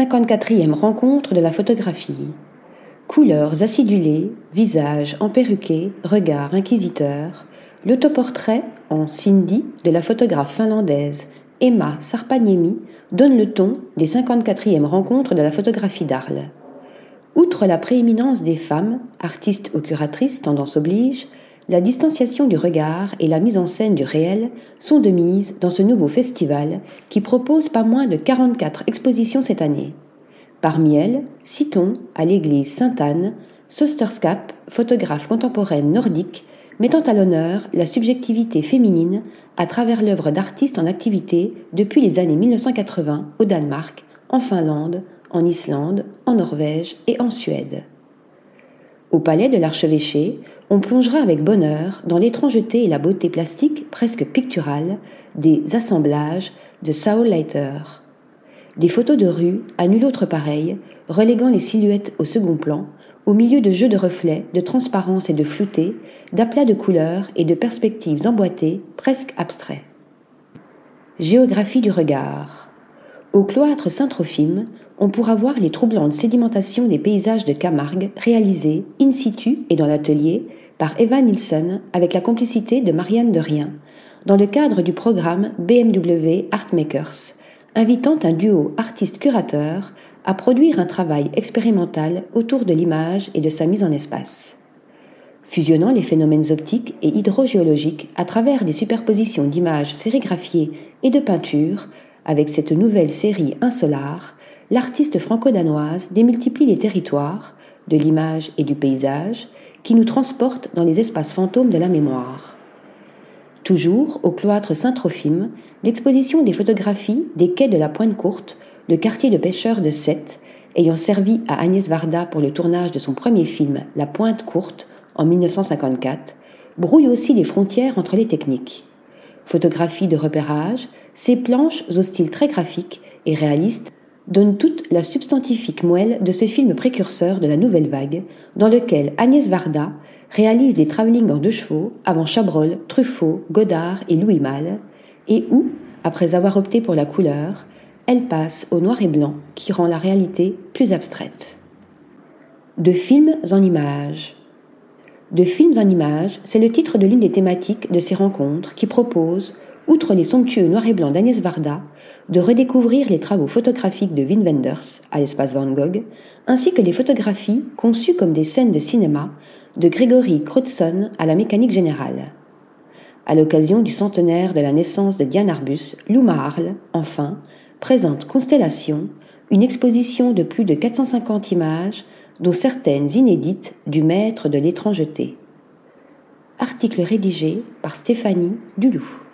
54e rencontre de la photographie. Couleurs acidulées, visages emperruqués, regards inquisiteurs, l'autoportrait en Cindy de la photographe finlandaise Emma Sarpaniemi donne le ton des 54e rencontres de la photographie d'Arles. Outre la prééminence des femmes, artistes ou curatrices, tendance oblige, la distanciation du regard et la mise en scène du réel sont de mise dans ce nouveau festival qui propose pas moins de 44 expositions cette année. Parmi elles, citons à l'église Sainte-Anne, Sosterskap, photographe contemporaine nordique, mettant à l'honneur la subjectivité féminine à travers l'œuvre d'artistes en activité depuis les années 1980 au Danemark, en Finlande, en Islande, en Norvège et en Suède. Au palais de l'archevêché, on plongera avec bonheur dans l'étrangeté et la beauté plastique presque picturale des assemblages de Saul Leiter. Des photos de rue, à nul autre pareil, reléguant les silhouettes au second plan, au milieu de jeux de reflets, de transparence et de flouté, d'aplats de couleurs et de perspectives emboîtées, presque abstraits. Géographie du regard. Au cloître Saint-Trophime, on pourra voir les troublantes sédimentations des paysages de Camargue réalisées in situ et dans l'atelier par Eva Nilsson avec la complicité de Marianne de Rien, dans le cadre du programme BMW Artmakers, invitant un duo artiste-curateur à produire un travail expérimental autour de l'image et de sa mise en espace. Fusionnant les phénomènes optiques et hydrogéologiques à travers des superpositions d'images sérigraphiées et de peintures, avec cette nouvelle série Insolar, l'artiste franco-danoise démultiplie les territoires, de l'image et du paysage, qui nous transportent dans les espaces fantômes de la mémoire. Toujours au cloître Saint-Trophime, l'exposition des photographies des quais de la Pointe Courte, le quartier de pêcheurs de Sète, ayant servi à Agnès Varda pour le tournage de son premier film La Pointe Courte en 1954, brouille aussi les frontières entre les techniques. Photographie de repérage, ces planches au style très graphique et réaliste donnent toute la substantifique moelle de ce film précurseur de la nouvelle vague, dans lequel Agnès Varda réalise des travelling en deux chevaux avant Chabrol, Truffaut, Godard et Louis Malle, et où, après avoir opté pour la couleur, elle passe au noir et blanc qui rend la réalité plus abstraite. De films en images. De films en images, c'est le titre de l'une des thématiques de ces rencontres qui propose, outre les somptueux noirs et blancs d'Agnès Varda, de redécouvrir les travaux photographiques de Wim Wenders à l'espace Van Gogh, ainsi que les photographies conçues comme des scènes de cinéma de Gregory Crewdson à la mécanique générale. À l'occasion du centenaire de la naissance de Diane Arbus, Maharl, enfin, présente Constellation, une exposition de plus de 450 images dont certaines inédites du maître de l'étrangeté. Article rédigé par Stéphanie Dulou.